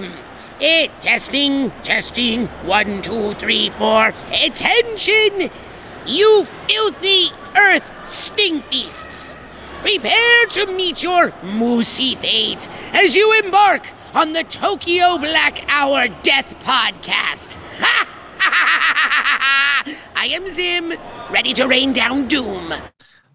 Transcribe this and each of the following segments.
them. It testing, testing. One, two, three, four. Attention! You filthy earth stink beasts. Prepare to meet your moosey fate as you embark on the Tokyo Black Hour Death Podcast. Ha! I am Zim, ready to rain down doom.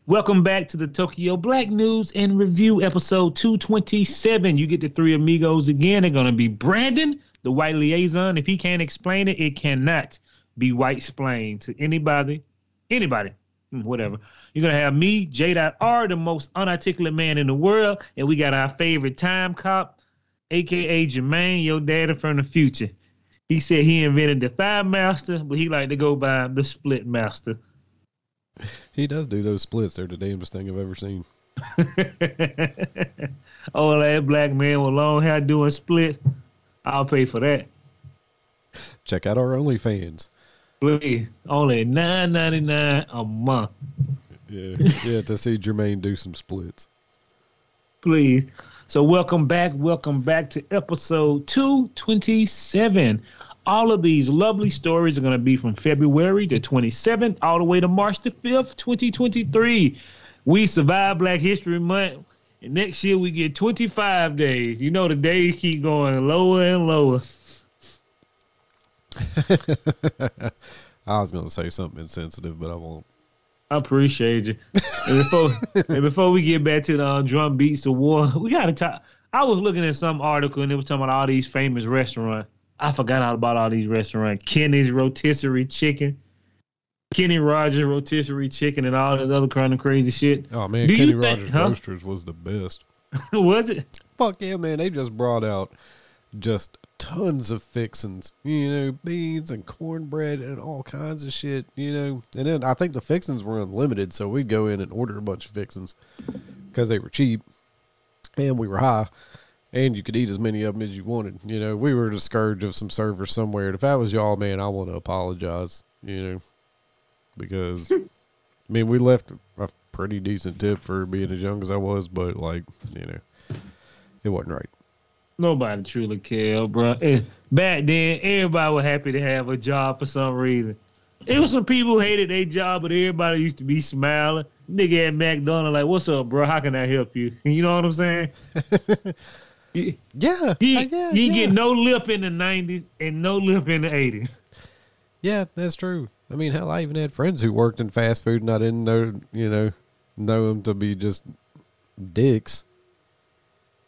Welcome back to the Tokyo Black News and Review episode 227. You get the three amigos again. They're going to be Brandon, the white liaison. If he can't explain it, it cannot be white explained to anybody, anybody, hmm, whatever. You're going to have me, J.R., the most unarticulate man in the world. And we got our favorite time cop, aka Jermaine, your daddy from the future. He said he invented the Five Master, but he like to go by the Split Master. He does do those splits. They're the damnedest thing I've ever seen. oh, that black man with long hair doing splits. I'll pay for that. Check out our OnlyFans. Please, only nine ninety nine a month. Yeah, yeah, to see Jermaine do some splits. Please. So welcome back, welcome back to episode two twenty seven. All of these lovely stories are going to be from February the 27th all the way to March the 5th, 2023. We survived Black History Month, and next year we get 25 days. You know, the days keep going lower and lower. I was going to say something insensitive, but I won't. I appreciate you. and before and before we get back to the uh, drum beats of war, we got to talk. I was looking at some article and it was talking about all these famous restaurants. I forgot all about all these restaurants. Kenny's Rotisserie Chicken, Kenny Rogers Rotisserie Chicken, and all this other kind of crazy shit. Oh man, Do Kenny Rogers huh? Roasters was the best. was it? Fuck yeah, man! They just brought out just tons of fixins. You know, beans and cornbread and all kinds of shit. You know, and then I think the fixins were unlimited, so we'd go in and order a bunch of fixins because they were cheap and we were high and you could eat as many of them as you wanted. You know, we were the scourge of some servers somewhere. And if that was y'all, man, I want to apologize. You know, because I mean, we left a pretty decent tip for being as young as I was, but like, you know, it wasn't right. Nobody truly cared, bro. And back then, everybody was happy to have a job for some reason. It was some people who hated their job, but everybody used to be smiling. Nigga at McDonald's, like, "What's up, bro? How can I help you?" You know what I'm saying? yeah, he, uh, yeah, he yeah. get no lip in the '90s and no lip in the '80s. Yeah, that's true. I mean, hell, I even had friends who worked in fast food, and I didn't know, you know, know them to be just dicks.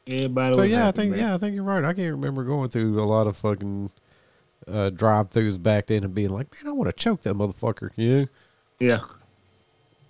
Everybody. So yeah, I think yeah, I think you're right. I can't remember going through a lot of fucking uh, drive-throughs back then and being like, man, I want to choke that motherfucker. Yeah. Yeah.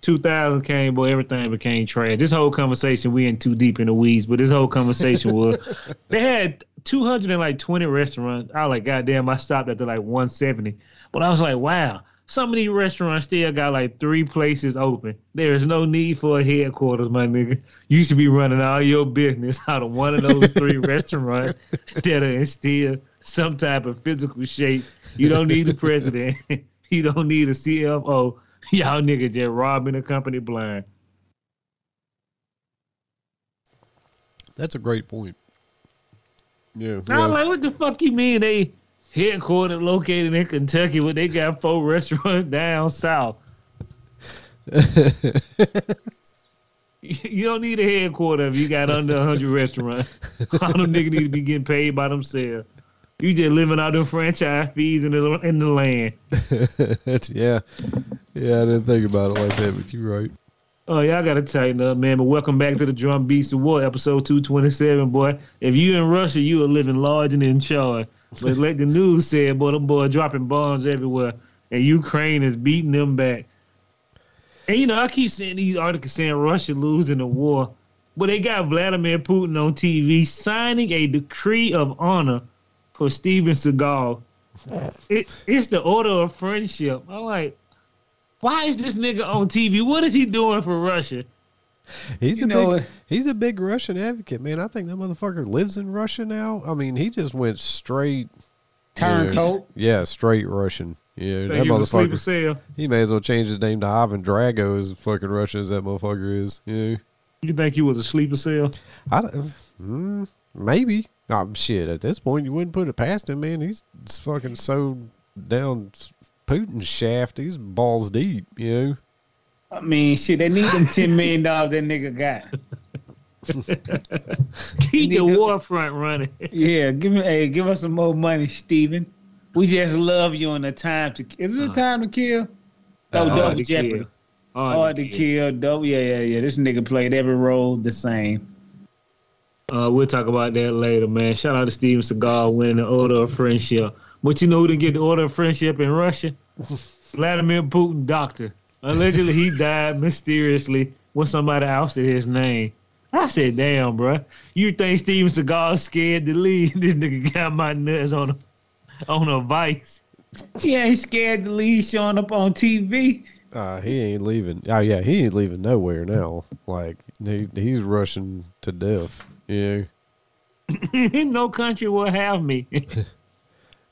2000 came, boy, everything became trash. This whole conversation, we ain't too deep in the weeds, but this whole conversation was they had 220 restaurants. I was like, goddamn, I stopped at the like 170. But I was like, wow, some of these restaurants still got like three places open. There is no need for a headquarters, my nigga. You should be running all your business out of one of those three restaurants that are in still some type of physical shape. You don't need a president. you don't need a CFO. Y'all nigga just robbing the company blind. That's a great point. Yeah. Now, yeah. like, what the fuck you mean they headquartered located in Kentucky when they got four restaurants down south? you don't need a headquarters if you got under 100 restaurants. All them niggas need to be getting paid by themselves. You just living out them franchise fees in the in the land. yeah, yeah. I didn't think about it like that, but you're right. Oh, y'all gotta tighten up, man. But welcome back to the Drum Beats of War, episode two twenty seven, boy. If you in Russia, you are living large and in charge. But like the news said, boy, them boy dropping bombs everywhere, and Ukraine is beating them back. And you know, I keep seeing these articles saying Russia losing the war, but they got Vladimir Putin on TV signing a decree of honor for Steven Seagal. It, it's the order of friendship. I'm like, why is this nigga on TV? What is he doing for Russia? He's you a big he's a big Russian advocate, man. I think that motherfucker lives in Russia now. I mean, he just went straight turncoat. Yeah, straight Russian. Yeah, that motherfucker. He may as well change his name to Ivan Drago as fucking Russian as that motherfucker is. Yeah. You think he was a sleeper cell? I mm, maybe Oh, shit, at this point, you wouldn't put it past him, man. He's fucking so down Putin's shaft. He's balls deep, you know? I mean, shit, they need them ten million dollars that nigga got. Keep the Nigga. war front running. Yeah, give me, hey, give us some more money, Steven. We just love you on the time to. Is it a Uh, time to kill? Oh, uh, double Hard to jeopardy. kill. Hard to kill. Double. Yeah, yeah, yeah. This nigga played every role the same. Uh, we'll talk about that later, man. Shout out to Steven Seagal winning the Order of Friendship. But you know who didn't get the Order of Friendship in Russia? Vladimir Putin, doctor. Allegedly, he died mysteriously when somebody ousted his name. I said, damn, bruh. You think Steven Seagal scared to leave? This nigga got my nuts on a, on a vice. He ain't scared to leave showing up on TV. Uh, he ain't leaving. Oh, yeah, he ain't leaving nowhere now. Like, he, he's rushing to death, Yeah. no country will have me.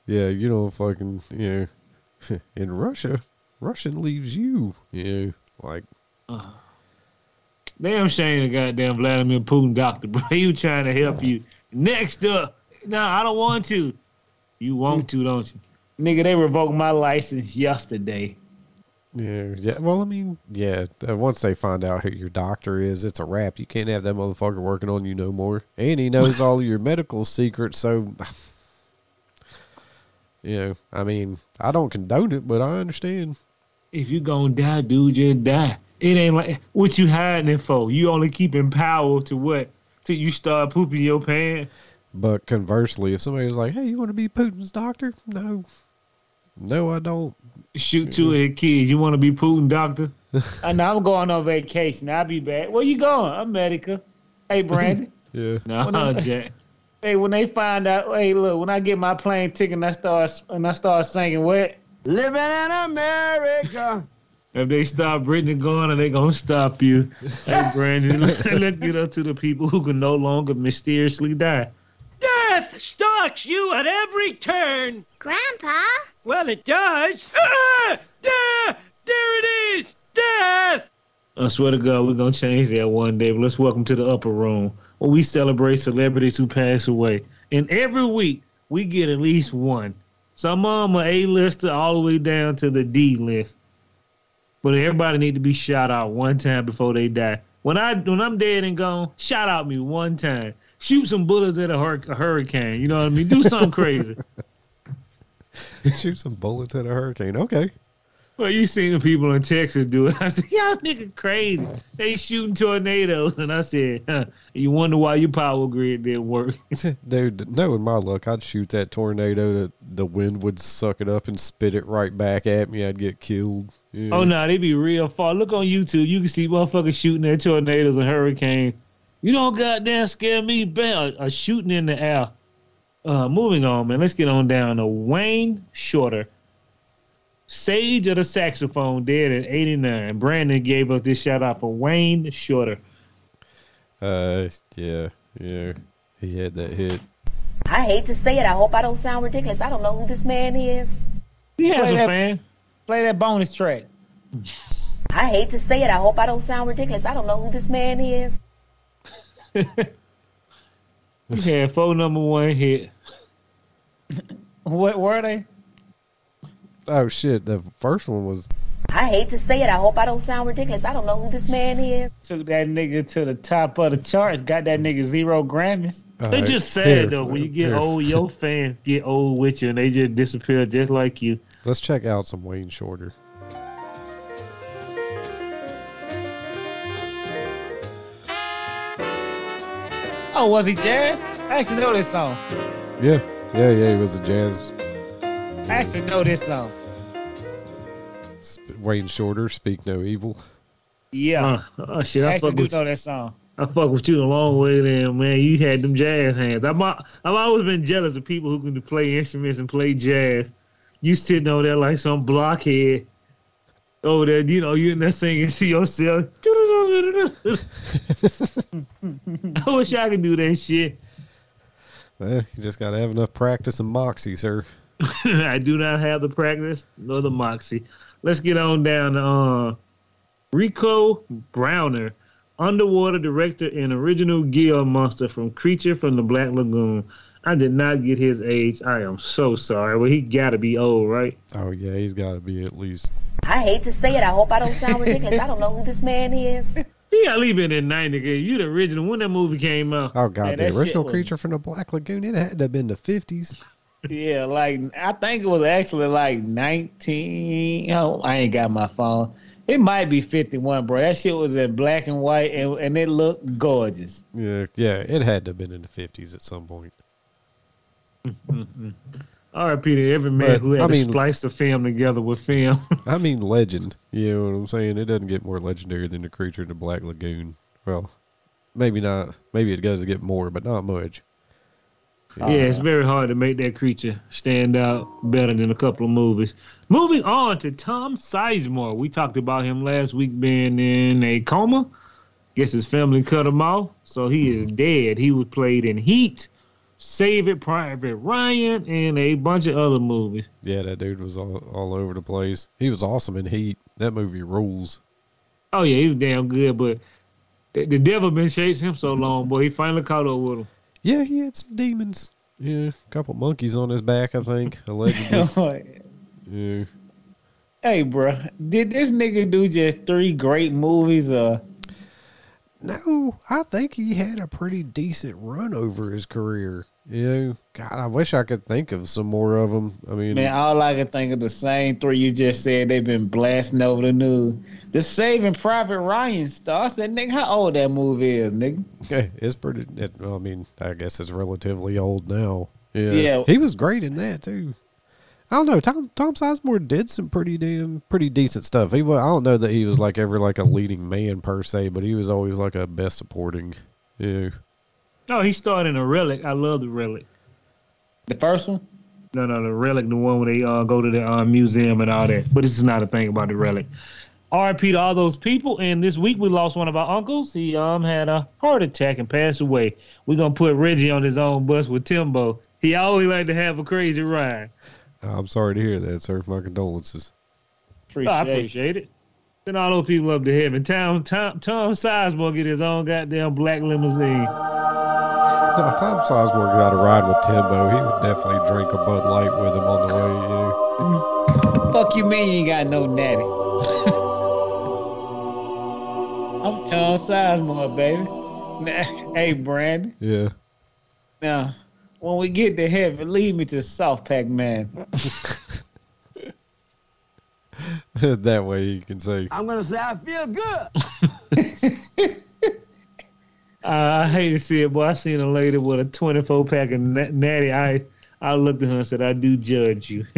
Yeah, you don't fucking, you know, in Russia, Russian leaves you, you know? Like, Damn shame the goddamn Vladimir Putin doctor, bro. He was trying to help you. Next up. No, I don't want to. You want to, don't you? Nigga, they revoked my license yesterday. Yeah, yeah. Well, I mean, yeah. uh, Once they find out who your doctor is, it's a wrap. You can't have that motherfucker working on you no more. And he knows all your medical secrets. So, you know, I mean, I don't condone it, but I understand. If you gonna die, dude, just die. It ain't like what you hiding it for. You only keeping power to what? Till you start pooping your pants. But conversely, if somebody was like, "Hey, you want to be Putin's doctor?" No, no, I don't. Shoot two of his kids. You want to be Putin doctor? Uh, I know I'm going on vacation. I'll be back. Where you going? I'm America. Hey, Brandon. Yeah, No, Well, no. Jack. Hey, when they find out, hey, look, when I get my plane ticket and I start and I start singing, what? Living in America. If they stop Brittany going, and they gonna stop you. Hey, Brandon, let's get up to the people who can no longer mysteriously die. Death stalks you at every turn. Grandpa? Well, it does. Ah! There, there it is. Death. I swear to God, we're gonna change that one day. But let's welcome to the upper room where we celebrate celebrities who pass away. And every week we get at least one. Some of them are A lister all the way down to the D list. But everybody need to be shot out one time before they die. When I when I'm dead and gone, shout out me one time. Shoot some bullets at a, hur- a hurricane. You know what I mean? Do something crazy. shoot some bullets at a hurricane. Okay, Well, you seen the people in Texas do it. I said, y'all nigga crazy. They shooting tornadoes. And I said, huh, you wonder why your power grid didn't work. dude. Knowing my luck, I'd shoot that tornado. The wind would suck it up and spit it right back at me. I'd get killed. Yeah. oh, no, they'd be real far. Look on YouTube. You can see motherfuckers shooting their tornadoes and hurricanes. You don't goddamn scare me. Bam, a, a shooting in the air. Uh, moving on, man. Let's get on down to Wayne Shorter. Sage of the saxophone dead at 89. Brandon gave us this shout out for Wayne Shorter. Uh, yeah, yeah. He had that hit. I hate to say it. I hope I don't sound ridiculous. I don't know who this man is. He has Play a that- fan. Play that bonus track. I hate to say it. I hope I don't sound ridiculous. I don't know who this man is. He had four number one hit. What were they? Oh shit! The first one was I hate to say it. I hope I don't sound ridiculous. I don't know who this man is. Took that nigga to the top of the charts. Got that nigga zero Grammys. uh, It's just sad here, though when you get here. old, your fans get old with you and they just disappear just like you. Let's check out some Wayne Shorter. Oh, was he jazz? I actually know this song. Yeah, yeah, yeah. He was a jazz I actually know this song. sp- Wayne Shorter. Speak no evil. Yeah, Uh, oh shit, I I actually do with know that song. I fuck with you a long way there, man. You had them jazz hands. I'm I've always been jealous of people who can play instruments and play jazz. You sitting over there like some blockhead over there, you know, you in there singing to yourself. I wish I could do that shit. Eh, you just gotta have enough practice and moxie, sir. I do not have the practice nor the moxie. Let's get on down to uh, Ricou Browning. underwater director and original Gil monster from Creature from the Black Lagoon. I did not get his age. I am so sorry. Well, he got to be old, right? Oh yeah, he's got to be at least. I hate to say it. I hope I don't sound ridiculous. I don't know who this man is. He got to leave it in '90. You the original when that movie came out. Oh god, Man, the that shit original was- creature from the Black Lagoon. It had to have been the fifties. Yeah, like I think it was actually like 19. Oh, I ain't got my phone. It might be 51, bro. That shit was in black and white and, and it looked gorgeous. Yeah, yeah, it had to have been in the fifties at some point. R.I.P. to every man But, who had I to mean- splice the film together with film. I mean, legend. You know what I'm saying? It doesn't get more legendary than the creature in the Black Lagoon. Well, maybe not. Maybe it does get more, but not much. Yeah, it's uh, very hard to make that creature stand out better than a couple of movies. Moving on to Tom Sizemore. We talked about him last week being in a coma. Guess his family cut him off, so he is dead. He was played in Heat, Saving Private Ryan, and a bunch of other movies. Yeah, that dude was all, all over the place. He was awesome in Heat. That movie rules. Oh yeah, he was damn good, but the, the devil been chasing him so long, boy. He finally caught up with him. Yeah, he had some demons. Yeah, a couple monkeys on his back, I think, allegedly. yeah. hey, bro, did this nigga do just three great movies? Uh, No, I think he had a pretty decent run over his career. Know, God, I wish I could think of some more of them. I mean, man, all I can think of the same three you just said. They've been blasting over the news. The Saving Private Ryan stars. That nigga, how old that movie is, nigga? Yeah, it's pretty. It, well, I mean, I guess it's relatively old now. Yeah, Yeah. he was great in that too. I don't know. Tom Tom Sizemore did some pretty damn pretty decent stuff. He was, I don't know that he was like ever like a leading man per se, but he was always like a best supporting. Yeah, No, he starred in a relic. I love the relic. The first one. No, no, the relic, the one where they uh, go to the uh, museum and all that. But this is not a thing about the relic. R.I.P. to all those people. And this week we lost one of our uncles. He um had a heart attack and passed away. We're gonna put Reggie on his own bus with Timbo. He always liked to have a crazy ride. I'm sorry to hear that, sir. My condolences. Appreciate, I appreciate it. Send all those people up to heaven. Tom Tom Tom Sizemore get his own goddamn black limousine. No, if Tom Sizemore got a ride with Timbo, he would definitely drink a Bud Light with him on the way. Yeah. Fuck you mean you ain't got no natty? I'm Tom Sizemore, baby. Now, hey, Brandon. Yeah. Now, when we get to heaven, lead me to the South Pack man. that way you can say, I'm gonna say I feel good. Uh, I hate to see it, boy. I seen a lady with a 24 pack of natty ice. I looked at her and said, I do judge you.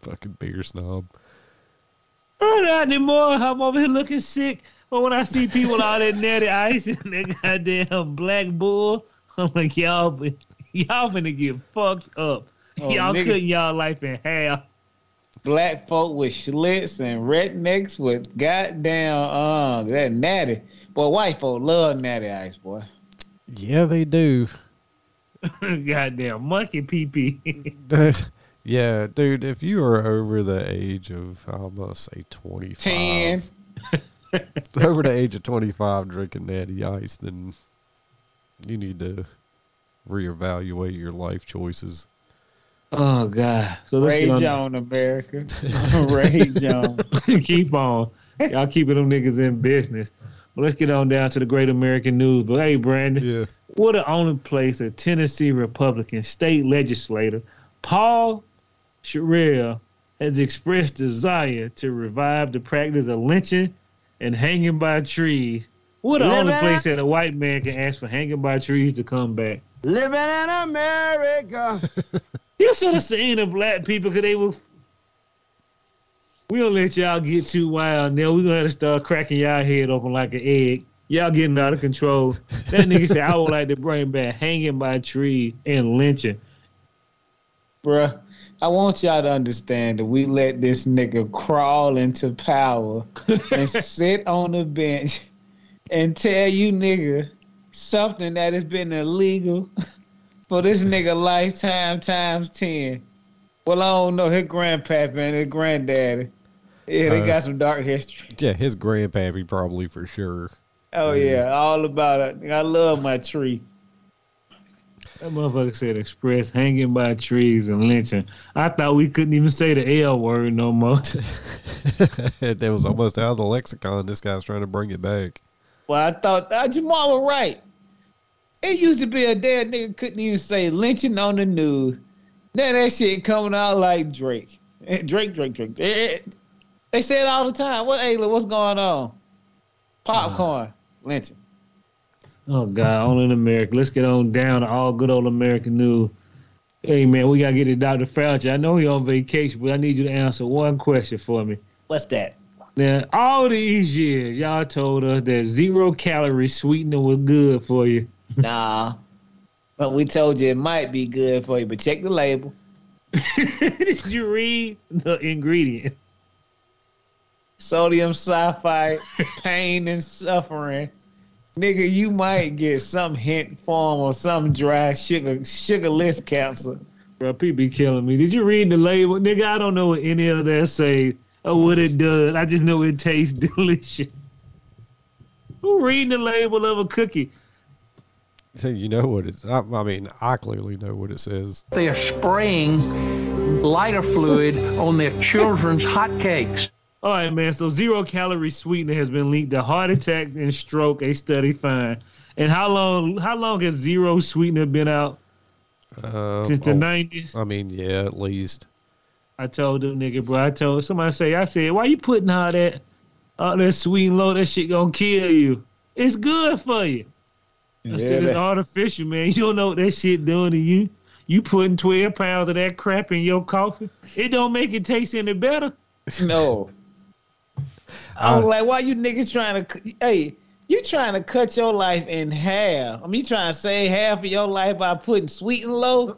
fucking beer snob. oh, not anymore. I'm over here looking sick. But when I see people all that natty ice and that goddamn black bull, I'm like, y'all, be- y'all finna get fucked up. Oh, y'all nigga. cutting y'all life in half. Black folk with schlitz and rednecks with goddamn uh that natty. Boy, white folk love natty ice, boy. Yeah, they do. goddamn monkey pee pee. yeah, dude, if you are over the age of, I'm going to say 25. Ten. over the age of 25 drinking natty ice, then you need to reevaluate your life choices. Oh, God. So let's Ray get on- John, America. Ray John. keep on. Y'all keeping them niggas in business. Well, let's get on down to the great American news. But hey, Brandon, Yeah. what the only place a Tennessee Republican state legislator, Paul Sherrell, has expressed desire to revive the practice of lynching and hanging by trees. What the Live only place that a white man can ask for hanging by trees to come back? Living in America. You should have seen the black people because they were. We don't let y'all get too wild now. We're gonna have to start cracking y'all head open like an egg. Y'all getting out of control. That nigga said, I would like to bring back hanging by a tree and lynching. Bruh, I want y'all to understand that we let this nigga crawl into power and sit on the bench and tell you nigga something that has been illegal for this nigga lifetime times 10. Well, I don't know his grandpappy and his granddaddy. Yeah, they Uh, got some dark history. Yeah, his grandpappy probably for sure. Oh yeah, all about it. I love my tree. That motherfucker said express hanging by trees and lynching. I thought we couldn't even say the L word no more. that was almost out of the lexicon. This guy's trying to bring it back. Well, I thought uh, Jamal was right. It used to be a day a nigga couldn't even say lynching on the news. Now that shit coming out like Drake. Eh, Drake, Drake, Drake. Eh, eh, They say it all the time. What, Ayla, what's going on? Popcorn, lynching. Oh God, only in America. Let's get on down to all good old American news. Hey man, we gotta get to Dr. Fauci. I know he on vacation, but I need you to answer one question for me. What's that? Now, all these years, y'all told us that zero calorie sweetener was good for you. Nah. But we told you it might be good for you, but check the label. Did you read the ingredient? Sodium sulfite, pain and suffering. Nigga, you might get some hint form or some dry sugar sugarless capsule. Bro, people be killing me. Did you read the label? Nigga, I don't know what any of that say or what it does. I just know it tastes delicious. Who reading the label of a cookie? So you know what it's. I, I mean, I clearly know what it says. They are spraying lighter fluid on their children's hotcakes. All right, man. So zero calorie sweetener has been linked to heart attack and stroke. A study find. And how long? How long has zero sweetener been out? Uh, Since the oh, nineties. I mean, yeah, at least. I told them nigga, bro. I told somebody say, I said, why you putting all that, all that sweet and low? That shit gonna kill you. It's good for you. I said Yeah, it's artificial, man. You don't know what that shit doing to you. You putting twelve pounds of that crap in your coffee. It don't make it taste any better. No. I uh, was like, why you niggas trying to? Hey, you trying to cut your life in half? I mean, you trying to save half of your life by putting sweet and low?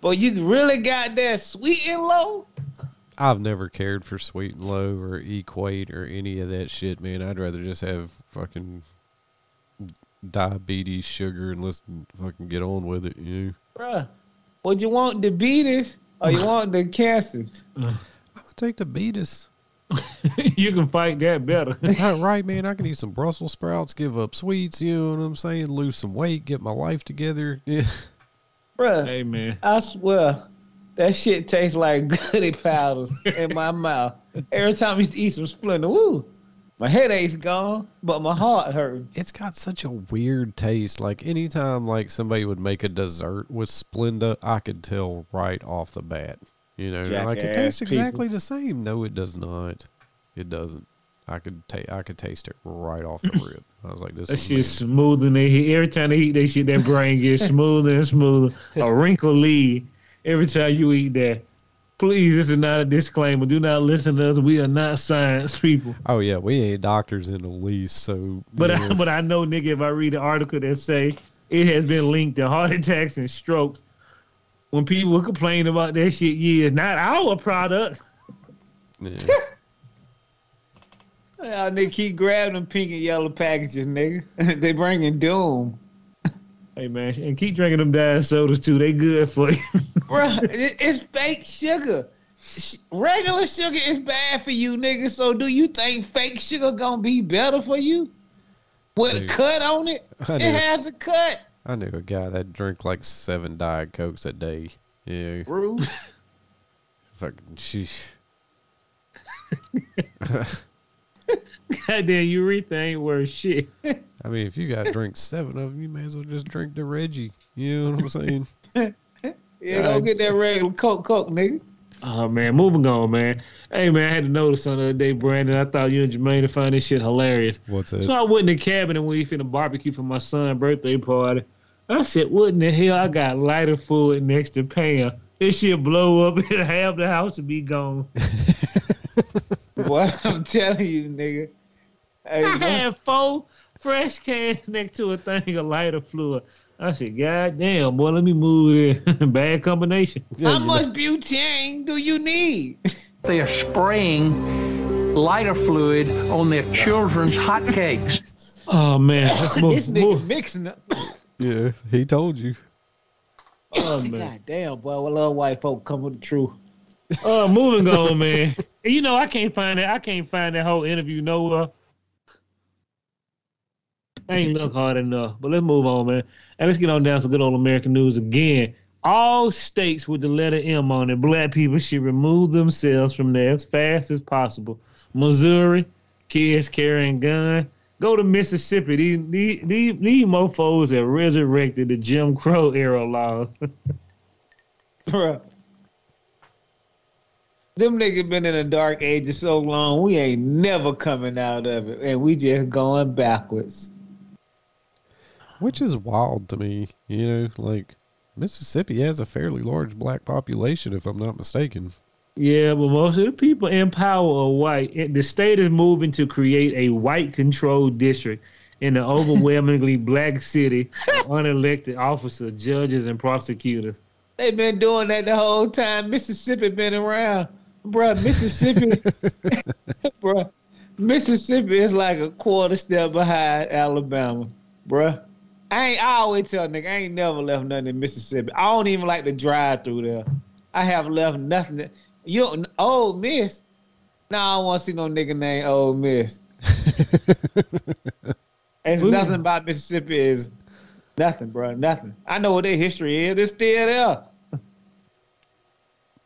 But you really got that sweet and low? I've never cared for sweet and low or equate or any of that shit, man. I'd rather just have fucking diabetes, sugar, and let's fucking get on with it. You know? Bruh, would you want the beatus or you want the cancers? I'm gonna take the beatus. you can fight that better. All right, man. I can eat some Brussels sprouts, give up sweets. You know what I'm saying? Lose some weight, get my life together. Yeah. Bruh, hey man. I swear, that shit tastes like goody powders in my mouth. Every time I used to eat some Splenda, woo, my headache's gone, but my heart hurt. It's got such a weird taste. Like anytime like somebody would make a dessert with Splenda, I could tell right off the bat. You know, like it tastes people. exactly the same. No, it does not. It doesn't. I could ta- I could taste it right off the rip. I was like, this That is shit's smooth and they. Every time they eat that shit, that brain gets smoother and smoother. A wrinkle lead every time you eat that. Please, this is not a disclaimer. Do not listen to us. We are not science people. Oh yeah, we ain't doctors in the least. So, But you I, know, but I know, nigga, if I read an article that say it has been linked to heart attacks and strokes, when people were complaining about that shit, yeah, it's not our product. yeah. Y'all nigga keep grabbing them pink and yellow packages, nigga. they bringing doom. Hey man, and keep drinking them diet sodas too. They good for you. bro. it's fake sugar. Regular sugar is bad for you, nigga. So do you think fake sugar gonna be better for you? With a cut on it? I It knew, has a cut. I knew a guy that drank like seven diet cokes a day. Yeah, Bruce. fucking sheesh. Goddamn, urethra ain't worth shit. I mean, if you got to drink seven of them, you may as well just drink the Reggie. You know what I'm saying? Yeah, go get that regular Coke Coke, nigga. Oh man, moving on, man. Hey man, I had to notice on the other day, Brandon. I thought you and Jermaine would find this shit hilarious. What's that? So I went in the cabin and we finna barbecue for my son's birthday party. I said, what in the hell? I got lighter fluid next to pan. This shit blow up and half the house would be gone. Boy, I'm telling you, nigga. Hey, I boy, had four fresh cans next to a thing of lighter fluid. I said, God damn, boy, let me move it. Bad combination. how much butane do you need? They are spraying lighter fluid on their children's hotcakes. Oh man, let's this move, nigga move. mixing up. Yeah, he told you. Oh man. God damn, boy, what little white folk come with the truth. Uh, moving on, man. You know, I can't find that. I can't find that whole interview nowhere. I ain't look hard enough. But let's move on, man. And let's get on down to good old American news again. All states with the letter M on it, black people should remove themselves from there as fast as possible. Missouri, kids carrying gun. Go to Mississippi. These, these, these, these mofos have resurrected the Jim Crow era law. Bruh. Them niggas been in a dark ages so long, we ain't never coming out of it. And we just going backwards. Which is wild to me, you know, like Mississippi has a fairly large black population, if I'm not mistaken. Yeah, but most of the people in power are white. The state is moving to create a white controlled district in the overwhelmingly black city of unelected officers, judges, and prosecutors. They've been doing that the whole time. Mississippi been around. Bruh, Mississippi Bruh. Mississippi is like a quarter step behind Alabama. Bruh. I ain't I always tell nigga I ain't never left nothing in Mississippi. I don't even like to drive through there. I have left nothing. that- You old miss. Nah, I don't want to see no nigga named Old Miss. It's Ooh. nothing about Mississippi is nothing, bro. Nothing. I know what their history is. It's still there.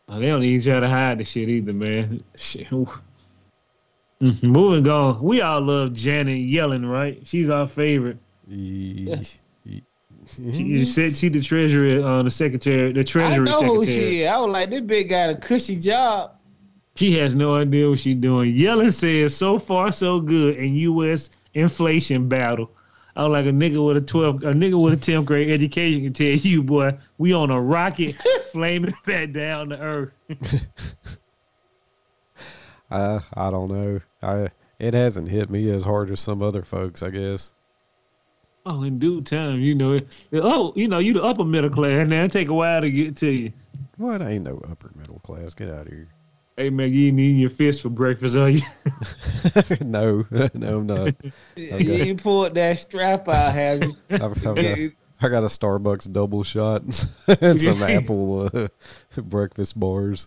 Oh, they don't even try to hide the shit either, man. Shit. Mhm. Moving on. We all love Janet Yellen, right? She's our favorite. Yeah. She said she the treasurer, uh, the secretary, the I treasury know who secretary. she is. I was like, this bitch got a cushy job. She has no idea what she's doing. Yellen says so far so good in U.S. inflation battle. I was like a nigga with a twelve, a nigga with a tenth grade education can tell you, boy, we on a rocket flaming back down to earth. I I don't know. I it hasn't hit me as hard as some other folks, I guess. Oh, in due time, you know. Oh, you know you the upper middle class now. It take a while to get to you. What I ain't no upper middle class. Get out of here. Hey man, you ain't eating your fish for breakfast, are you? no, no, I'm not. You ain't pulled that strap out, have you? I've, I've got, I got a Starbucks double shot and some Apple uh, breakfast bars.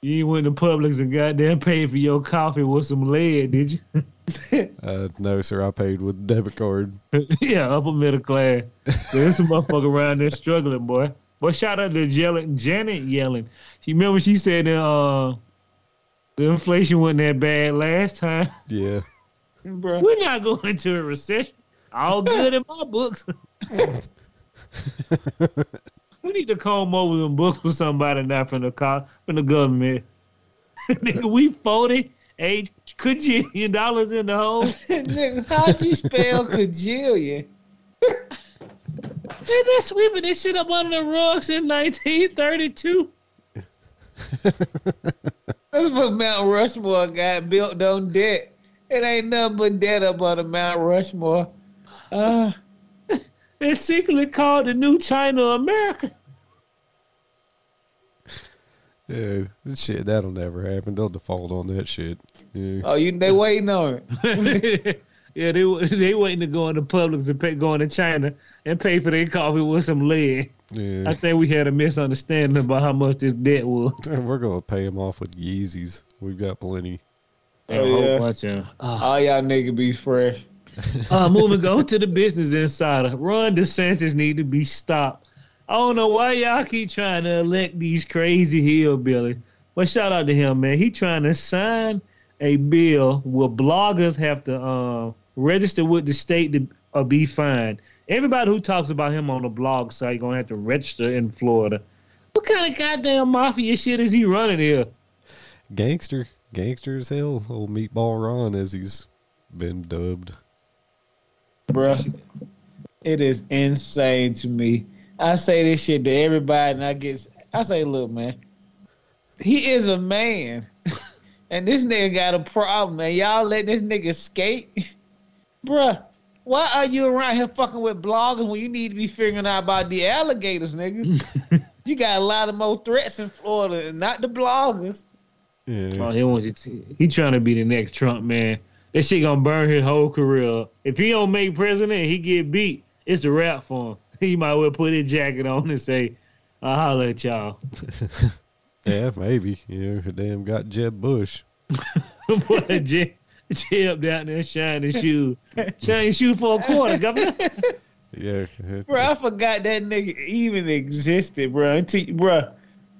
You ain't went to Publix and goddamn paid for your coffee with some lead, did you? Uh, no, sir. I paid with debit card. yeah, upper middle class. There's some motherfucker around there struggling, boy. But shout out to Janet, Janet Yellen. She remember she said that uh, the inflation wasn't that bad last time. Yeah. Bro. We're not going into a recession. All good in my books. we need to comb over them books with somebody not from the car from the government. Nigga, we forty eight quadrillion dollars in the hole. Nigga, how'd you spell cajillion? They been sweeping this shit up under the rug since 1932. That's what Mount Rushmore got built on debt. It ain't nothing but debt up on the Mount Rushmore. Uh, It's secretly called the New China America. Yeah. Shit, that'll never happen. They'll default on that shit. Yeah. oh, you they waiting on it. yeah, they they waiting to go into Publix and pay, go into China and pay for their coffee with some lead. Yeah. I think we had a misunderstanding about how much this debt was. We're going to pay them off with Yeezys. We've got plenty. A Oh, whole yeah. bunch of- All y'all nigga be fresh. Uh, moving on to the business insider. Ron DeSantis need to be stopped. I don't know why y'all keep trying to elect these crazy hillbilly. But shout out to him, man. He trying to sign a bill where bloggers have to uh, register with the state to or be fined. Everybody who talks about him on the blog site gonna have to register in Florida. What kind of goddamn mafia shit is he running here? Gangster. Gangster as hell. Old Meatball Ron, as he's been dubbed. Bruh. It is insane to me. I say this shit to everybody and I get I say, look, man, he is a man. And this nigga got a problem, man. Y'all let this nigga skate. Bruh, why are you around here fucking with bloggers when you need to be figuring out about the alligators, nigga? you got a lot of more threats in Florida, and not the bloggers. Yeah. Oh, he wants to. He trying to be the next Trump man. That shit gonna burn his whole career. up. If he don't make president, he get beat. It's a wrap for him. He might well put his jacket on and say, "I'll holler at y'all." Yeah, maybe. You know, damn got Jeb Bush. Boy, Jeb, Jeb down there shining shoe, shining shoe for a quarter, governor. Yeah. Bro, I forgot that nigga even existed, bro. Until, bro,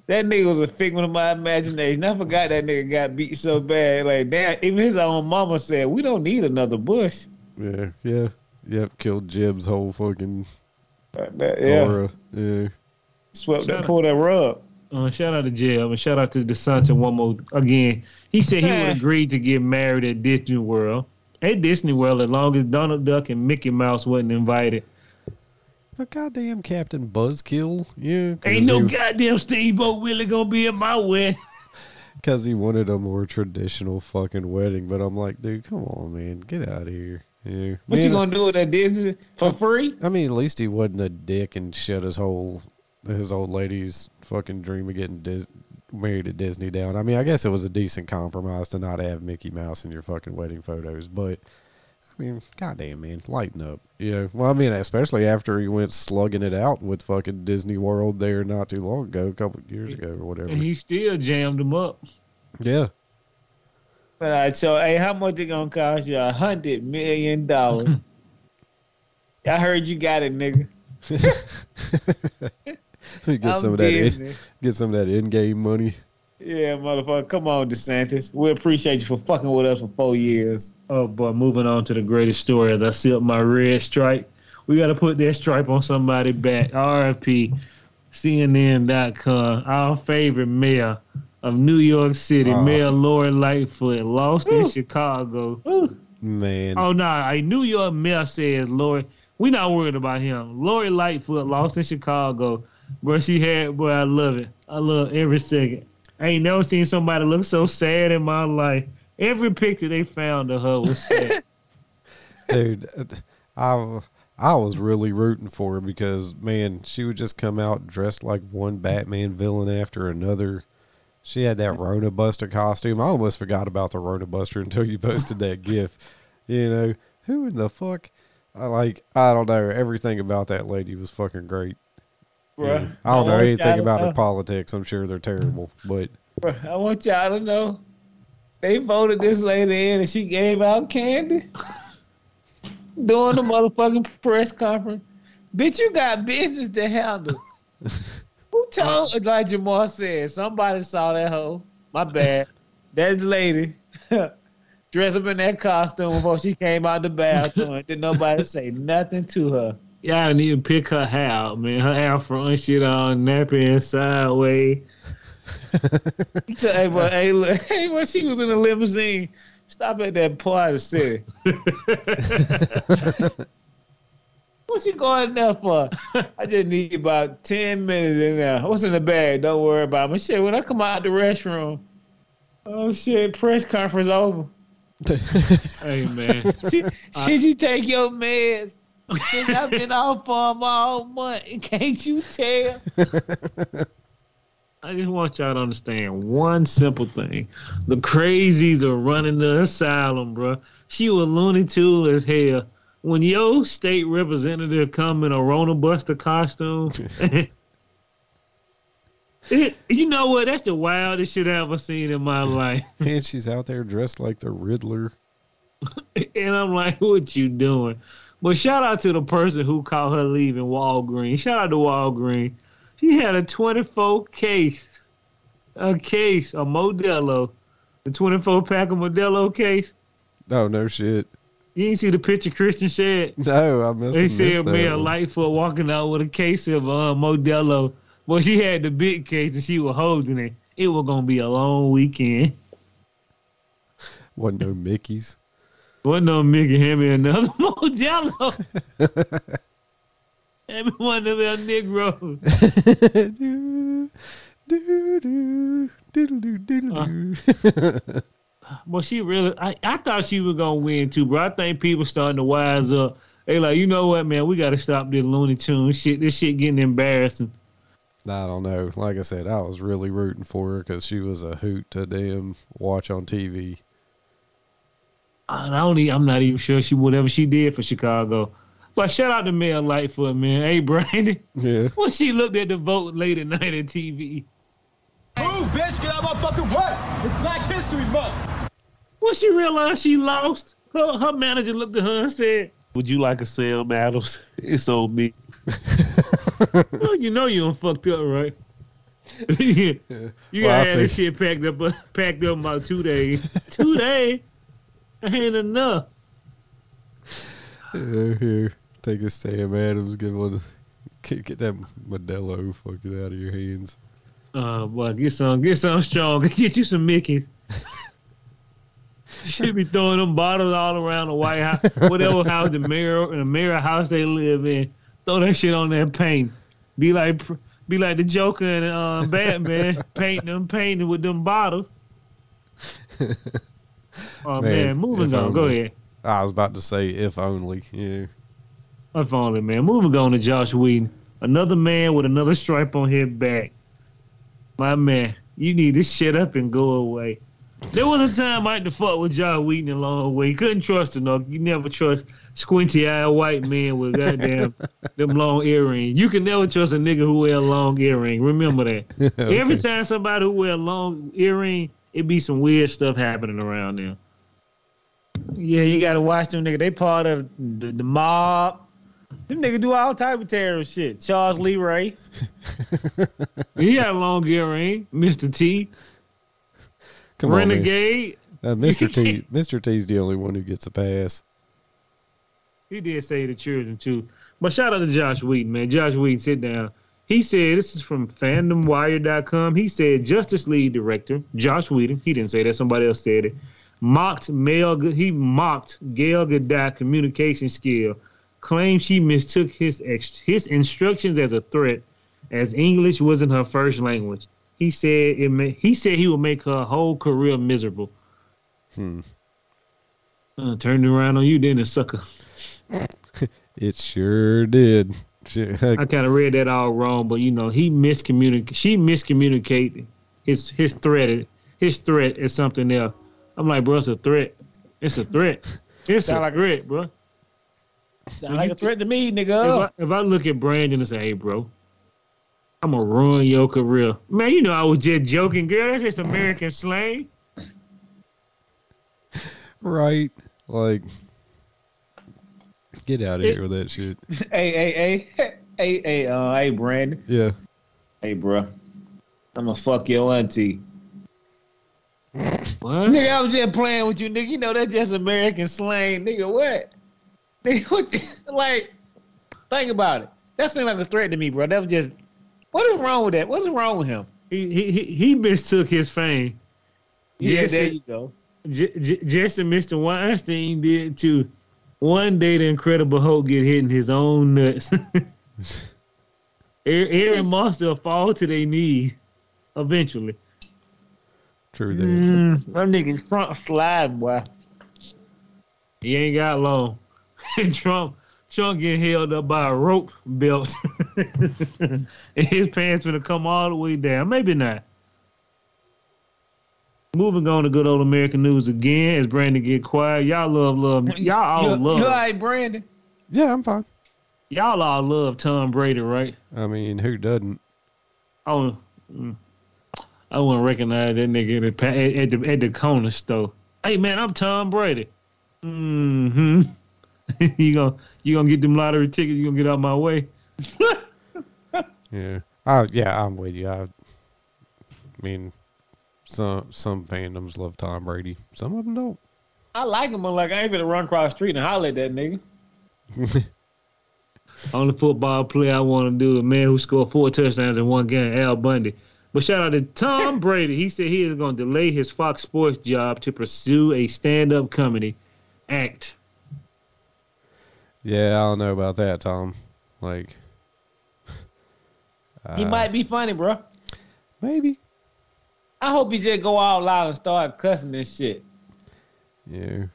that nigga was a figment of my imagination. I forgot that nigga got beat so bad. Like, damn, even his own mama said, we don't need another Bush. Yeah. Yeah. Yep. Killed Jeb's whole fucking Like that, yeah. aura. Yeah. Swept that, up. pulled that rug. Uh, shout out to Jeb and shout out to DeSantis one more again. He said he would agree to get married at Disney World. At Disney World, as long as Donald Duck and Mickey Mouse wasn't invited. But goddamn Captain Buzzkill. Yeah. Ain't no he, goddamn Steamboat Willie gonna be at my wedding. Because he wanted a more traditional fucking wedding. But I'm like, dude, come on, man. Get out of here. Yeah. What Man, you gonna do with that Disney for free? I mean, at least he wasn't a dick and shut his whole his old lady's fucking dream of getting Dis- married at Disney down. I mean, I guess it was a decent compromise to not have Mickey Mouse in your fucking wedding photos, but I mean, goddamn man, lighten up. Yeah. Well, I mean, especially after he went slugging it out with fucking Disney World there not too long ago, a couple of years ago or whatever. And he still jammed him up. Yeah. All right, so hey, how much it gonna cost you? A hundred million dollars. I heard you got it, nigga. get I'm some of that In, get some of that in game money. Yeah, motherfucker. Come on, DeSantis. We appreciate you for fucking with us for four years. Oh boy, moving on to the greatest story as I see up my red stripe. We got to put that stripe on somebody back. RFP, CNN.com. Our favorite mayor of New York City, Oh. Mayor Lori Lightfoot, lost in Chicago. Man. Oh no, a New York mayor said Lori. we're not worried about him. Lori Lightfoot lost in Chicago, where she had. Boy, I love it. I love every second. I ain't never seen somebody look so sad in my life. Every picture they found of her was sad. dude i i was really rooting for her because man she would just come out dressed like one batman villain after another she had that rona buster costume i almost forgot about the rona buster until you posted that gif you know who in the fuck i like i don't know everything about that lady was fucking great Bruh. Yeah. i don't know want anything about her know- politics i'm sure they're terrible but Bruh, I want y'all to know. They voted this lady in and she gave out candy. During the motherfucking press conference. Bitch, you got business to handle. Who told Elijah Moore said somebody saw that hoe? My bad. That lady dressed up in that costume before she came out the bathroom. Did nobody say nothing to her? Y'all didn't even pick her hair out, man. Her hair front shit on, nappy and sideways. hey, but hey, look, hey, when she was in the limousine, stop at that part of the city. what you going there for? I just need about ten minutes in there. What's in the bag? Don't worry about me. Shit, when I come out the restroom, oh shit, press conference over. Hey, man. Should, should you take your meds? Bitch, I've been off for them all month. Can't you tell? I just want y'all to understand one simple thing. The crazies are running the asylum, bro. She was loony Tune as hell. When your state representative come in a Rona Buster costume, it, you know what? That's the wildest shit I ever seen in my life. and she's out there dressed like the riddler And I'm like, what you doing? But shout out to the person who caught her leaving Walgreens. Shout out to Walgreens. She had a 24 case, a case, a Modelo, the 24 pack of Modelo case. No, no shit You didn't see the picture Christian shared. no i missed They said Mayor. Lightfoot walking out with a case of uh, Modelo. Well, she had the big case and she was holding it. It was gonna be a long weekend. wasn't no mickey's Wasn't no Mickey hand me another Modelo. me one of them Negroes. do, do, do, do, diddle, Uh. do. Well, she really, I, I thought she was gonna win too, bro. I think people starting to wise up. They like, you know what, man? We got to stop this Looney Tune shit. This shit getting embarrassing. I don't know. Like I said, I was really rooting for her because she was a hoot to damn watch on TV. I don't. e- I'm not even sure she whatever she did for Chicago. But shout out to Mayor Lightfoot, man. Hey, Brandon, Yeah. when she looked at the vote late at night at TV, Move, bitch. Get out my fucking way. It's Black History Month. When she realized she lost, her, her manager looked at her and said, Would you like a sale, Battles? It's on me. well, you know you done fucked up, right? you you Well, gotta have this shit packed up uh, packed up about two days. two days? Ain't enough. Yeah, here, take a Sam Adams. Get one. Get, get that Modelo fucking out of your hands. Uh, boy, get some, get some strong. Get you some Mickeys. Should be throwing them bottles all around the White House, whatever house the mayor, and the mayor house they live in. Throw that shit on that paint. Be like, be like the Joker and uh, Batman, painting them, painting with them bottles. Oh man, Man, moving on. Go ahead. I was about to say, if only. Yeah. If only, man. Moving on to Josh Whedon. Another man with another stripe on his back. My man, you need to shut up and go away. There was a time I had to fuck with Josh Whedon a long way. He couldn't trust him. though. You never trust squinty eyed white men with goddamn them long earrings. You can never trust a nigga who wear a long earring. Remember that. Every time somebody who wear a long earring, it be some weird stuff happening around them. Yeah, you gotta watch them nigga. They part of the, the mob. Them niggas do all type of terrorist shit. Charles Lee Ray. he had a long earring. Mr. T. Come on, man. Renegade. Uh, Mr. T. Mr. T's the only one who gets a pass. He did say the children too. But shout out to Josh Whedon, man. Josh Whedon, sit down. He said, this is from fandomwire.com. He said, Justice League director Josh Whedon, he didn't say that, somebody else said it, mocked male, he mocked Gail Gadot communication skill, claimed she mistook his ex, his instructions as a threat, as English wasn't her first language. He said it. May, he said he would make her whole career miserable. Hmm. Uh, turned around on you, then a sucker. It sure did. Sure. I kind of read that all wrong, but you know, he miscommunicated. She miscommunicated his his threat. His threat is something else. I'm like, bro, it's a threat. It's a threat. It's Sound a like- threat, bro. Sound like a threat to me, If nigga. I, if I look at Brandon and say, hey, bro, I'm gonna ruin your career, man. You know, I was just joking, girl. That's just American slang. right. Like, get out of It- here with that shit. hey, hey, hey, hey, hey, uh, hey, Brandon. Yeah. Hey, bro. I'm gonna fuck your auntie. What? Nigga, I was just playing with you, nigga. You know that's just American slang, nigga. What? Nigga, what? the- like, think about it. That seemed like a threat to me, bro. That was just. What is wrong with that? What is wrong with him? He he he, he mistook his fame. Yeah, Jesse- there you go. J- J- Jesse Mr. Weinstein did too. One day the Incredible Hulk get hit in his own nuts. every, every monster will fall to their knees eventually. True there. Mm, that nigga's front slide, boy. He ain't got long. Trump Trump getting held up by a rope belt. and his pants gonna come all the way down. Maybe not. Moving on to good old American news again as Brandon get quiet. Y'all love love y'all all you, love You all right, Brandon? Yeah, I'm fine. y'all all love Tom Brady, right? I mean, who doesn't? Oh. I wouldn't recognize that nigga at the, at, at the at the corner store. Hey man, I'm Tom Brady. Mm-hmm. you gonna you gonna get them lottery tickets? You gonna get out my way? Yeah. I, yeah, I'm with you. I mean, some some fandoms love Tom Brady. Some of them don't. I like him, but like I ain't gonna run across the street and holler at that nigga. Only football player I want to do a man who scored four touchdowns in one game, Al Bundy. But shout out to Tom Brady. He said he is going to delay his Fox Sports job to pursue a stand-up comedy act. Yeah, I don't know about that, Tom. Like, He uh, might be funny, bro. maybe. I hope he just go all out and start cussing this shit. Yeah,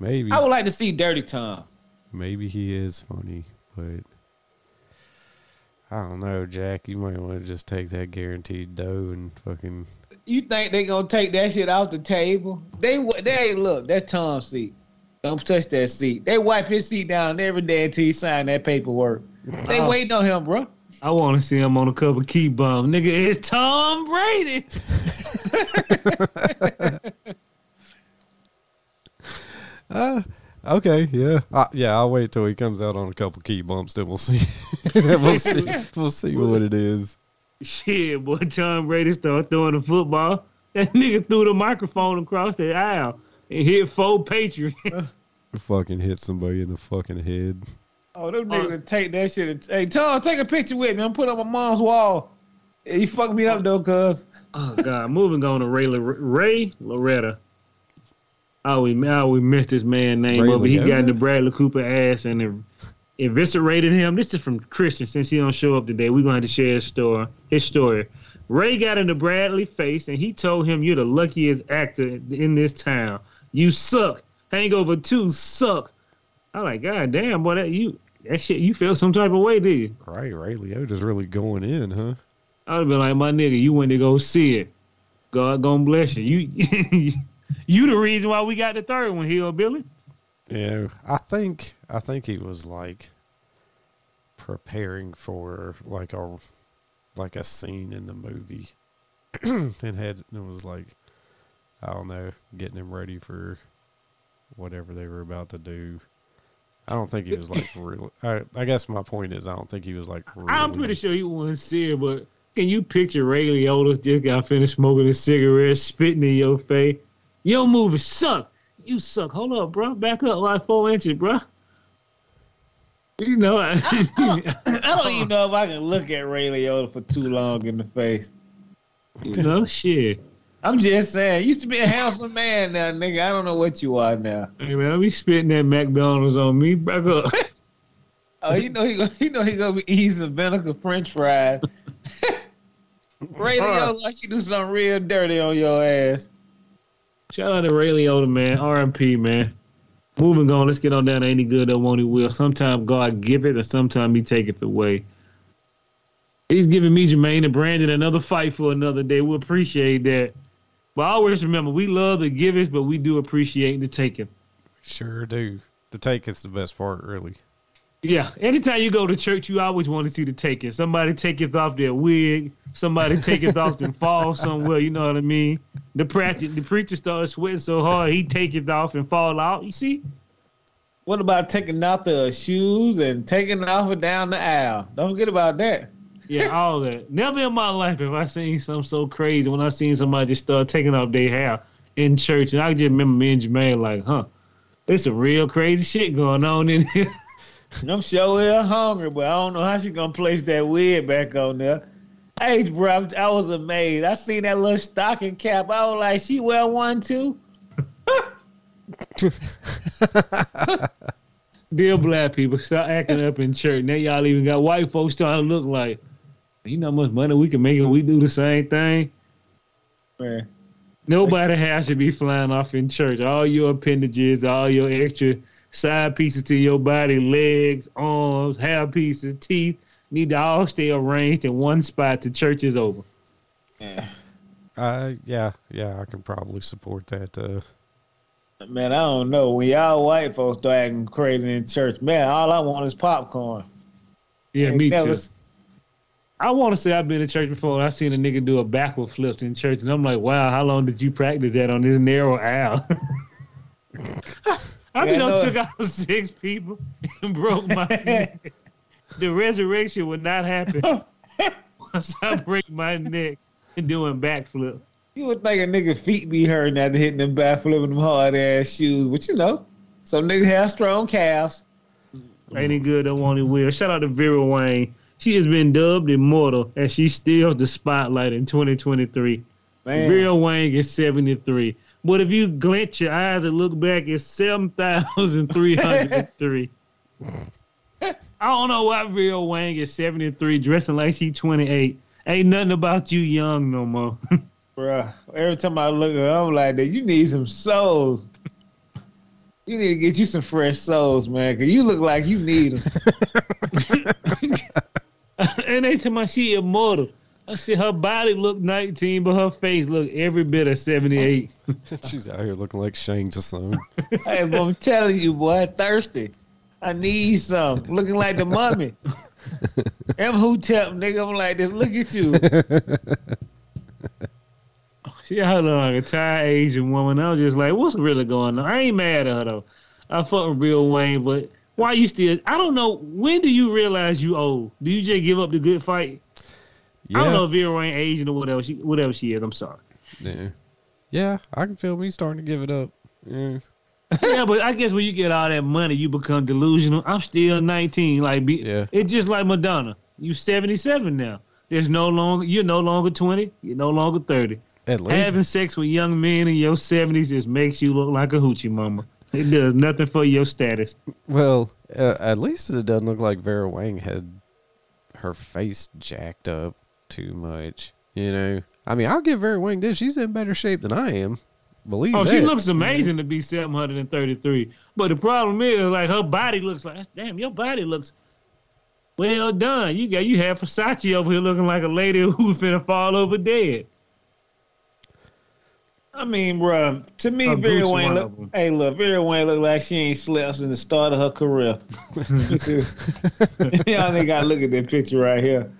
maybe. I would like to see Dirty Tom. Maybe he is funny, but I don't know, Jack. You might want to just take that guaranteed dough and fucking. You think they gonna take that shit off the table? They they look. That's Tom's seat. Don't touch that seat. They wipe his seat down every day until he sign that paperwork. They Oh. waiting on him, bro. I want to see him on a couple key bump. Nigga, it's Tom Brady. Uh, okay, yeah, uh, yeah. I'll wait till he comes out on a couple key bumps, then we'll see. then we'll see. We'll see what it is. Shit, boy, Tom Brady started throwing the football. That nigga threw the microphone across the aisle and hit four Patriots. Fucking hit somebody in the fucking head. Oh, them oh. niggas would take that shit. And, hey, Tom, take a picture with me. I'm putting on my mom's wall. Hey, you fucked me up though, cuz. oh God, moving on to Ray Lor- Ray Loretta. Oh, we oh, we missed this man name, Ray but he got in the Bradley Cooper ass and ev- eviscerated him. This is from Christian. Since he don't show up today, we're going to have to share his story. His story. Ray got into Bradley face and he told him, "You're the luckiest actor in this town. You suck. Hangover Two suck." I'm like, God damn, boy, that you that shit. You felt some type of way, did you? Right, right. Leo just really going in, huh? I'd have been like, my nigga, you went to go see it. God gonna bless you. You you the reason why we got the third one, here, Billy. Yeah, I think I think he was like preparing for like a like a scene in the movie, and had it was like I don't know, getting him ready for whatever they were about to do. I don't think he was like really. I, I guess my point is I don't think he was like. Really, I'm pretty sure you wouldn't see it, but can you picture Ray Liotta just got finished smoking a cigarette, spitting in your face? Your movie suck. You suck. Hold up, bro. Back up like four inches, bro. You know, I, I don't even know if I can look at Ray Liotta for too long in the face. you know, shit. I'm just saying, you used to be a handsome man now, nigga. I don't know what you are now. Hey man, I be spitting that McDonald's on me. Back up. Oh, you know he gonna, you know he gonna be eating some vinegar French fries. Ray Liotta like you do something real dirty on your ass. Shout out to Ray Liotta, man. RMP, man. Moving on, let's get on down to any good that won't he will. Sometimes God give it and sometimes he taketh away. He's giving me, Jermaine, and Brandon another fight for another day. We appreciate that. But always remember, we love the givers, but we do appreciate the taking. sure do. The take is the best part, really. Yeah, anytime you go to church, you always want to see the taking. Somebody taketh off their wig, somebody taketh off and fall somewhere. You know what I mean? The practice, the preacher starts sweating so hard, he taketh off and fall out. You see? What about taking out the shoes and taking off it down the aisle? Don't forget about that. Yeah, all that. Never in my life have I seen something so crazy when I seen somebody just start taking off their hair in church. And I just remember me and Jermaine like, huh, there's some real crazy shit going on in here. I'm sure we're hungry, but I don't know how she gonna place that wig back on there. Hey, bro, I was amazed. I seen that little stocking cap. I was like, she wear one too. Dear black people, start acting up in church. Now y'all even got white folks trying to look like, you know how much money we can make if we do the same thing? Man. Nobody has to be flying off in church. All your appendages, all your extra side pieces to your body, legs, arms, hair pieces, teeth, need to all stay arranged in one spot till church is over. Uh, yeah, yeah, I can probably support that. Uh, Man, I don't know. When y'all white folks start acting crazy in church, man, all I want is popcorn. Yeah, Ain't me never- too. I want to say I've been to church before. and I've seen a nigga do a backward flip in church, and I'm like, wow, how long did you practice that on this narrow aisle? I mean, I took out six people and broke my neck. The resurrection would not happen once I break my neck and doing backflip. You would think a nigga feet be hurting after hitting them backflip in them hard ass shoes, but you know, some niggas have strong calves. Ain't it good? Don't want it will. Shout out to Vera Wayne. She has been dubbed immortal, and she steals the spotlight in 2023. Man, Vera Wang is 73. But if you glint your eyes and look back, it's 7,303. I don't know why Vera Wang is 73, dressing like she 28. Ain't nothing about you young no more. bruh. Every time I look at her, I'm like, that you need some souls. You need to get you some fresh souls, man, because you look like you need them. and they tell me she immortal. I see her body look 19, but her face look every bit of 78. she's out here looking like Shang Tsung. hey, but I'm telling you, boy, thirsty. I need some. Looking like the mummy. Imhotep, nigga. I'm like this. Look at you. She had like a Thai Asian woman. I was just like, what's really going on? I ain't mad at her though. I fuck with Real Wayne, but why you still? I don't know. When do you realize you old? Do you just give up the good fight? Yeah. I don't know if Real Wayne Asian or whatever she whatever she is. I'm sorry. Yeah. Yeah, I can feel me starting to give it up. Yeah. yeah, but I guess when you get all that money, you become delusional. I'm still 19. Like, be, Yeah. it's just like Madonna. You 77 now. There's no longer you're no longer 20. You're no longer 30. At least. Having sex with young men in your 70s just makes you look like a hoochie mama. It does nothing for your status. Well, uh, at least it doesn't look like Vera Wang had her face jacked up too much. You know, I mean, I'll give Vera Wang this. She's in better shape than I am. Believe Oh, that. she looks amazing to be 733. But the problem is, like, her body looks like, damn, your body looks well done. You got you have Versace over here looking like a lady who's finna fall over dead. I mean, bruh, to me, A Vera Wayne look. Hey, look, Vera Wayne look like she ain't slept since the start of her career. Y'all nigga gotta look at that picture right here.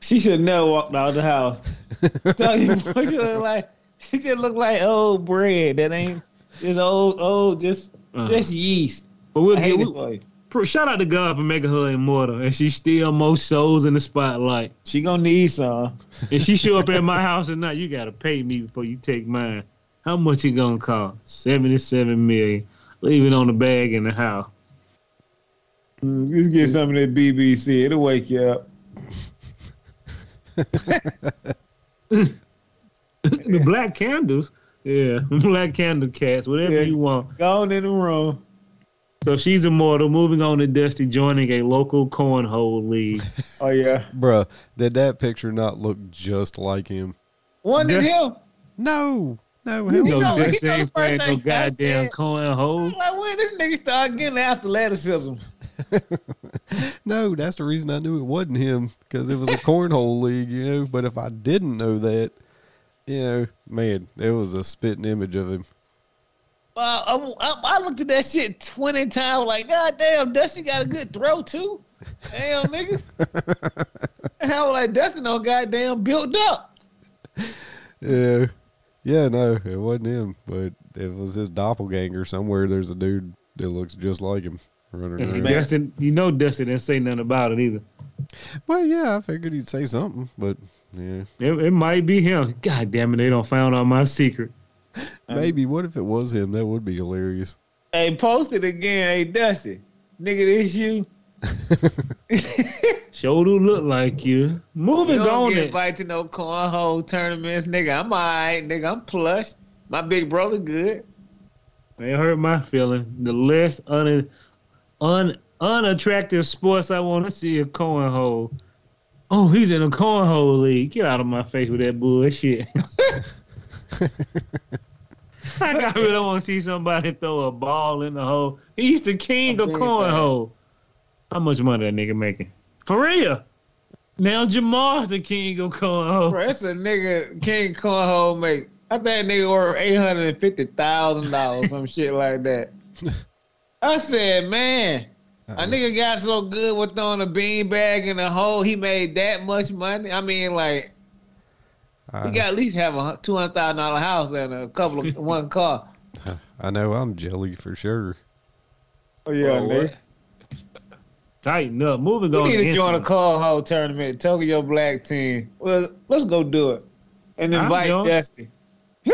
She should never walked out the house. Tell you what she look like. She just look like old bread that ain't just old, old, just Uh-huh. just yeast. But we'll get it we, for you. pro- shout out to God for making her immortal, and she still most souls in the spotlight. She gonna need some. If she show up at my house tonight, you gotta pay me before you take mine. How much it gonna cost? Seventy-seven million. Leave it on the bag in the house. Mm, Just get some of that BBC. It'll wake you up. the black candles. Yeah, black candle cats, whatever Yeah. you want. Go on in the room. So she's immortal. Moving on to Dusty joining a local cornhole league. Oh yeah. Bruh, did that picture not look just like him? One to Dust- him. No. No, You hell know, no. know- he ain't the playing first no thing I goddamn said. cornhole. Like when this nigga start getting athleticism. No, that's the reason I knew it wasn't him because it was a cornhole league, you know. But if I didn't know that, you know, man, it was a spitting image of him. Well, I, I, I looked at that shit twenty times. Like, god damn, Dusty got a good throw too. Damn, nigga. and I was like, Dusty no goddamn built up. Yeah, yeah, no, it wasn't him, but it was his doppelganger somewhere. There's a dude that looks just like him running around. Dustin, you know Dusty didn't say nothing about it either. Well, yeah, I figured he'd say something, but yeah, It, it might be him. God damn it, they don't found out my secret. Um, maybe. What if it was him? That would be hilarious. Hey, post it again. Hey, Dusty. Nigga, this you. Sure do look like you. You Moving don't on get it. invited to no cornhole tournaments, nigga. I'm alright, nigga. I'm plush. My big brother good. They hurt my feeling. The less un, un unattractive sports I want to see a cornhole. Oh, he's in a cornhole league. Get out of my face with that bullshit. I really want to see somebody throw a ball in the hole. He's the king of cornhole. How much money that nigga making? For real? Now Jamal's the king of cornhole. Bro, that's a nigga King Cornhole make. I think nigga ordered eight hundred and fifty thousand dollars, some shit like that. I said, man, a nigga got so good with throwing a beanbag in a hole, he made that much money. I mean, like he uh-huh. got at least have a two hundred thousand dollar house and a couple of one car. I know I'm jelly for sure. Oh yeah, Oh, nigga. Tighten up. Moving We on. need to to join a Instagram. cornhole tournament, Tokyo Black team. Well, let's go do it and I'm invite down. Dusty.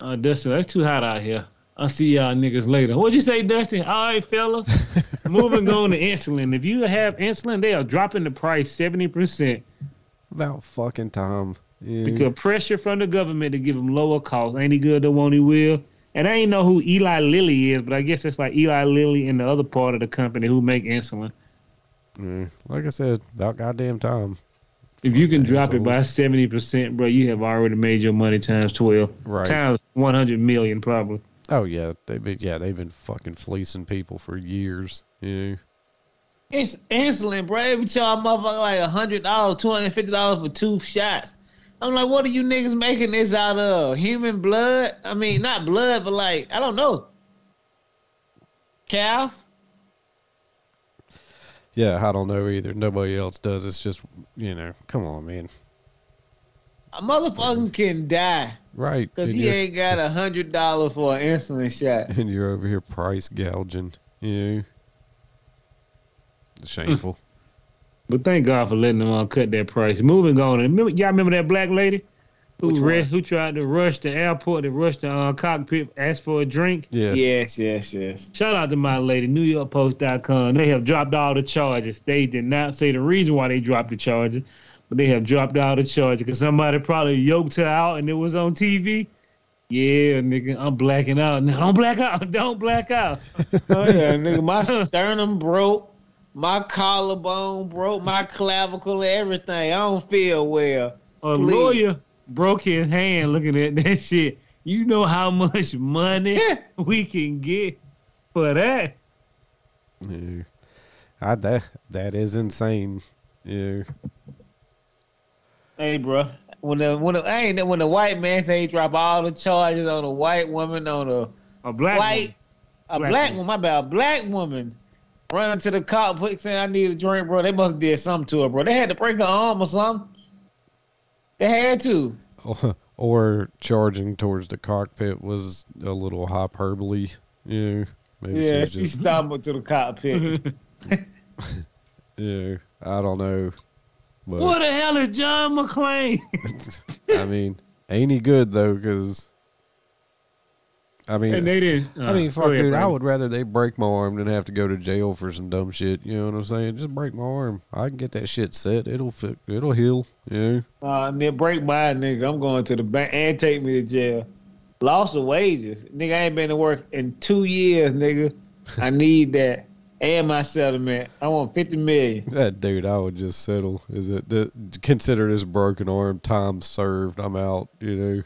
Uh, Dustin, that's too hot out here. I'll see y'all niggas later. What'd you say, Dusty? All right, fellas. Moving on to insulin. If you have insulin, they are dropping the price 70% About fucking time. Yeah. because pressure from the government to give them lower cost. Ain't he good? The one he will. And I ain't know who Eli Lilly is, but I guess it's like Eli Lilly and the other part of the company who make insulin. Yeah. Like I said, about goddamn time. If you can drop it by 70%, bro, you have already made your money times 12. Right. Times 100 million, probably. Oh yeah, they've been yeah they've been fucking fleecing people for years. Yeah. It's insulin, bro. Every charge motherfucker like a hundred dollars, two hundred fifty dollars for two shots. I'm like, what are you niggas making this out of? Human blood? I mean, not blood, but like, I don't know. Calf? Yeah, I don't know either. Nobody else does. It's just you know, come on, man. A motherfucker can die Right. because he ain't got a hundred dollars for an insulin shot. and you're over here price gouging. You know. Shameful. But thank God for letting them all cut that price. Moving on. And remember, y'all remember that black lady who re- who tried to rush the airport, to rush the uh, cockpit, asked for a drink. yeah. Yes, yes, yes. Shout out to my lady, NewYorkPost.com. They have dropped all the charges. They did not say the reason why they dropped the charges, but they have dropped all the charges because somebody probably yoked her out and it was on TV. Yeah, nigga, I'm blacking out. No, don't black out. Don't black out. Oh yeah, nigga, my sternum broke, my collarbone broke, my clavicle, everything. I don't feel well. A Please. lawyer broke his hand looking at that shit. You know how much money we can get for that? Yeah. I, that that is insane. Yeah. Hey, bro. When the when the, I ain't when the white man say he drop all the charges on a white woman on a A black white a Black black, woman. woman, my bad, a black woman running to the cop quick saying I need a drink, bro. They must have did something to her, bro. They had to break her arm or something. They had to. Or, charging towards the cockpit was a little hyperbole. Yeah. Maybe Yeah, was she just, stumbled to the cockpit. yeah. I don't know. But What the hell is John McClane? I mean, ain't he good though? Because I mean, and they didn't. I mean, uh, fuck, go ahead, dude. I would rather they break my arm than have to go to jail for some dumb shit. You know what I'm saying? Just break my arm. I can get that shit set. It'll fit. It'll heal. Yeah. Uh, nigga, break my nigga. I'm going to the bank and take me to jail. Loss of wages. Nigga, I ain't been to work in two years, nigga. I need that. And my settlement. I want 50 million. That dude, I would just settle. Is it th- consider this broken arm? Time served. I'm out. You know.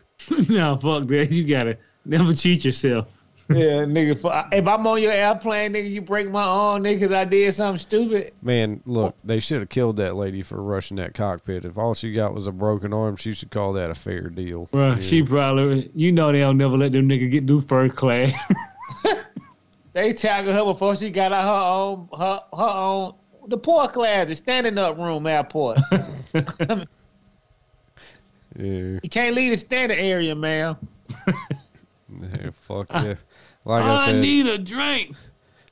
no, fuck that. You gotta never cheat yourself. Yeah, nigga. If I'm on your airplane, nigga, you break my arm, nigga, because I did something stupid. Man, look, they should have killed that lady for rushing that cockpit. If all she got was a broken arm, she should call that a fair deal. Bruh, Yeah. she probably, you know, they'll never let them nigga get through first class. They tackled her before she got out her own, her, her own, the poor class, the standing up room airport. Yeah. you can't leave the standing area, man. yeah fuck yeah. Like I I said, need a drink.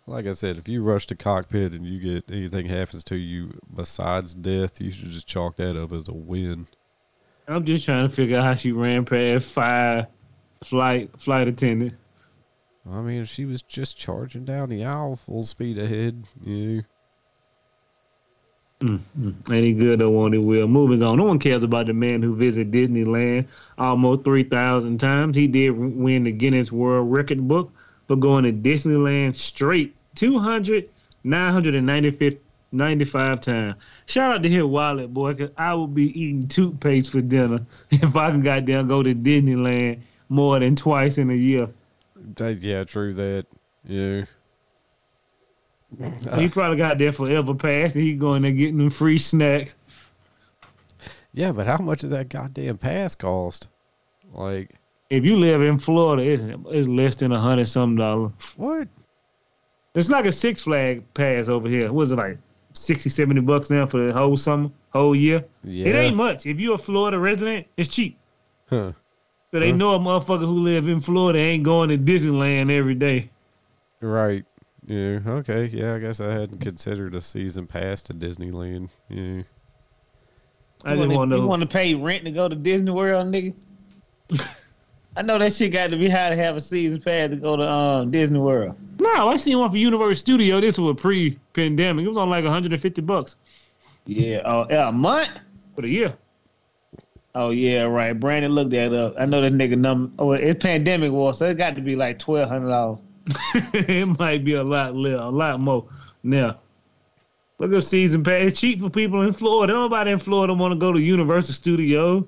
like I said, if you rush the cockpit and you get anything happens to you besides death, you should just chalk that up as a win. I'm just trying to figure out how she ran past five flight flight attendant. I mean, she was just charging down the aisle full speed ahead, Mm-hmm. yeah. Any good or won't it will. Moving on. No one cares about the man who visited Disneyland almost 3,000 times. He did win the Guinness World Record book for going to Disneyland straight 200, 995 95 times. Shout out to his wallet, boy, because I would be eating toothpaste for dinner if I can goddamn go to Disneyland more than twice in a year. Yeah, true that. Yeah. He probably got there forever pass and he going there getting them free snacks. Yeah, but how much does that goddamn pass cost? Like, If you live in Florida, it's, it's less than a hundred some dollar. what? It's like a Six Flag pass over here. What is it like 60, 70 bucks now for the whole summer, whole year? Yeah. It ain't much. If you're a Florida resident, it's cheap. Huh. So they Huh. know a motherfucker who live in Florida ain't going to Disneyland every day. Right. Yeah. Okay. Yeah. I guess I hadn't considered a season pass to Disneyland. Yeah. I you just wanna, want to you want to pay rent to go to Disney World, nigga? I know that shit got to be high to have a season pass to go to um, Disney World. No, I seen one for Universal Studio. This was pre-pandemic. It was on like 150 bucks Yeah. Oh, yeah, a month? for a year. Oh yeah, right. Brandon looked that up. I know that nigga number. Oh, it's pandemic war, so it got to be like twelve hundred dollars. it might be a lot less, a lot more. Now, look up season pass. It's cheap for people in Florida. Nobody in Florida want to go to Universal Studio.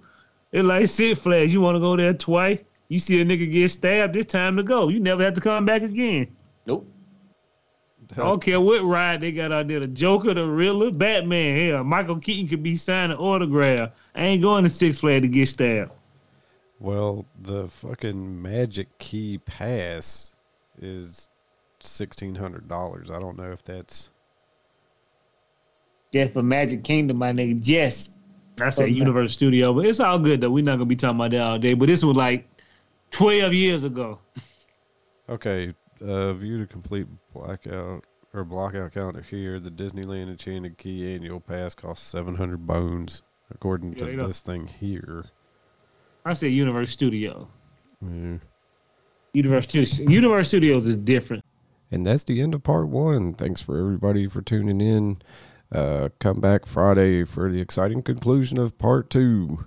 It's like Six Flags. You want to go there twice. You see a nigga get stabbed. It's time to go. You never have to come back again. Nope. I don't care what ride they got out there. The Joker, the Riddler, Batman. Hell, Michael Keaton could be signing autograph. I ain't going to Six Flags to get stabbed. Well, the fucking Magic Key Pass is sixteen hundred dollars. I don't know if that's Death of Magic Kingdom, my nigga. Yes. I said Okay. Universal Studio, but it's all good though. We're not gonna be talking about that all day. But this was like twelve years ago. Okay, uh, view to complete blackout or blockout calendar here. The Disneyland Enchanted Key annual pass costs seven hundred bones, according Yeah, to you know. this thing here. I said Universal Studio. Yeah. Universal Studios. Universal Studios is different. And that's the end of part one. Thanks for everybody for tuning in. Uh, come back Friday for the exciting conclusion of part two.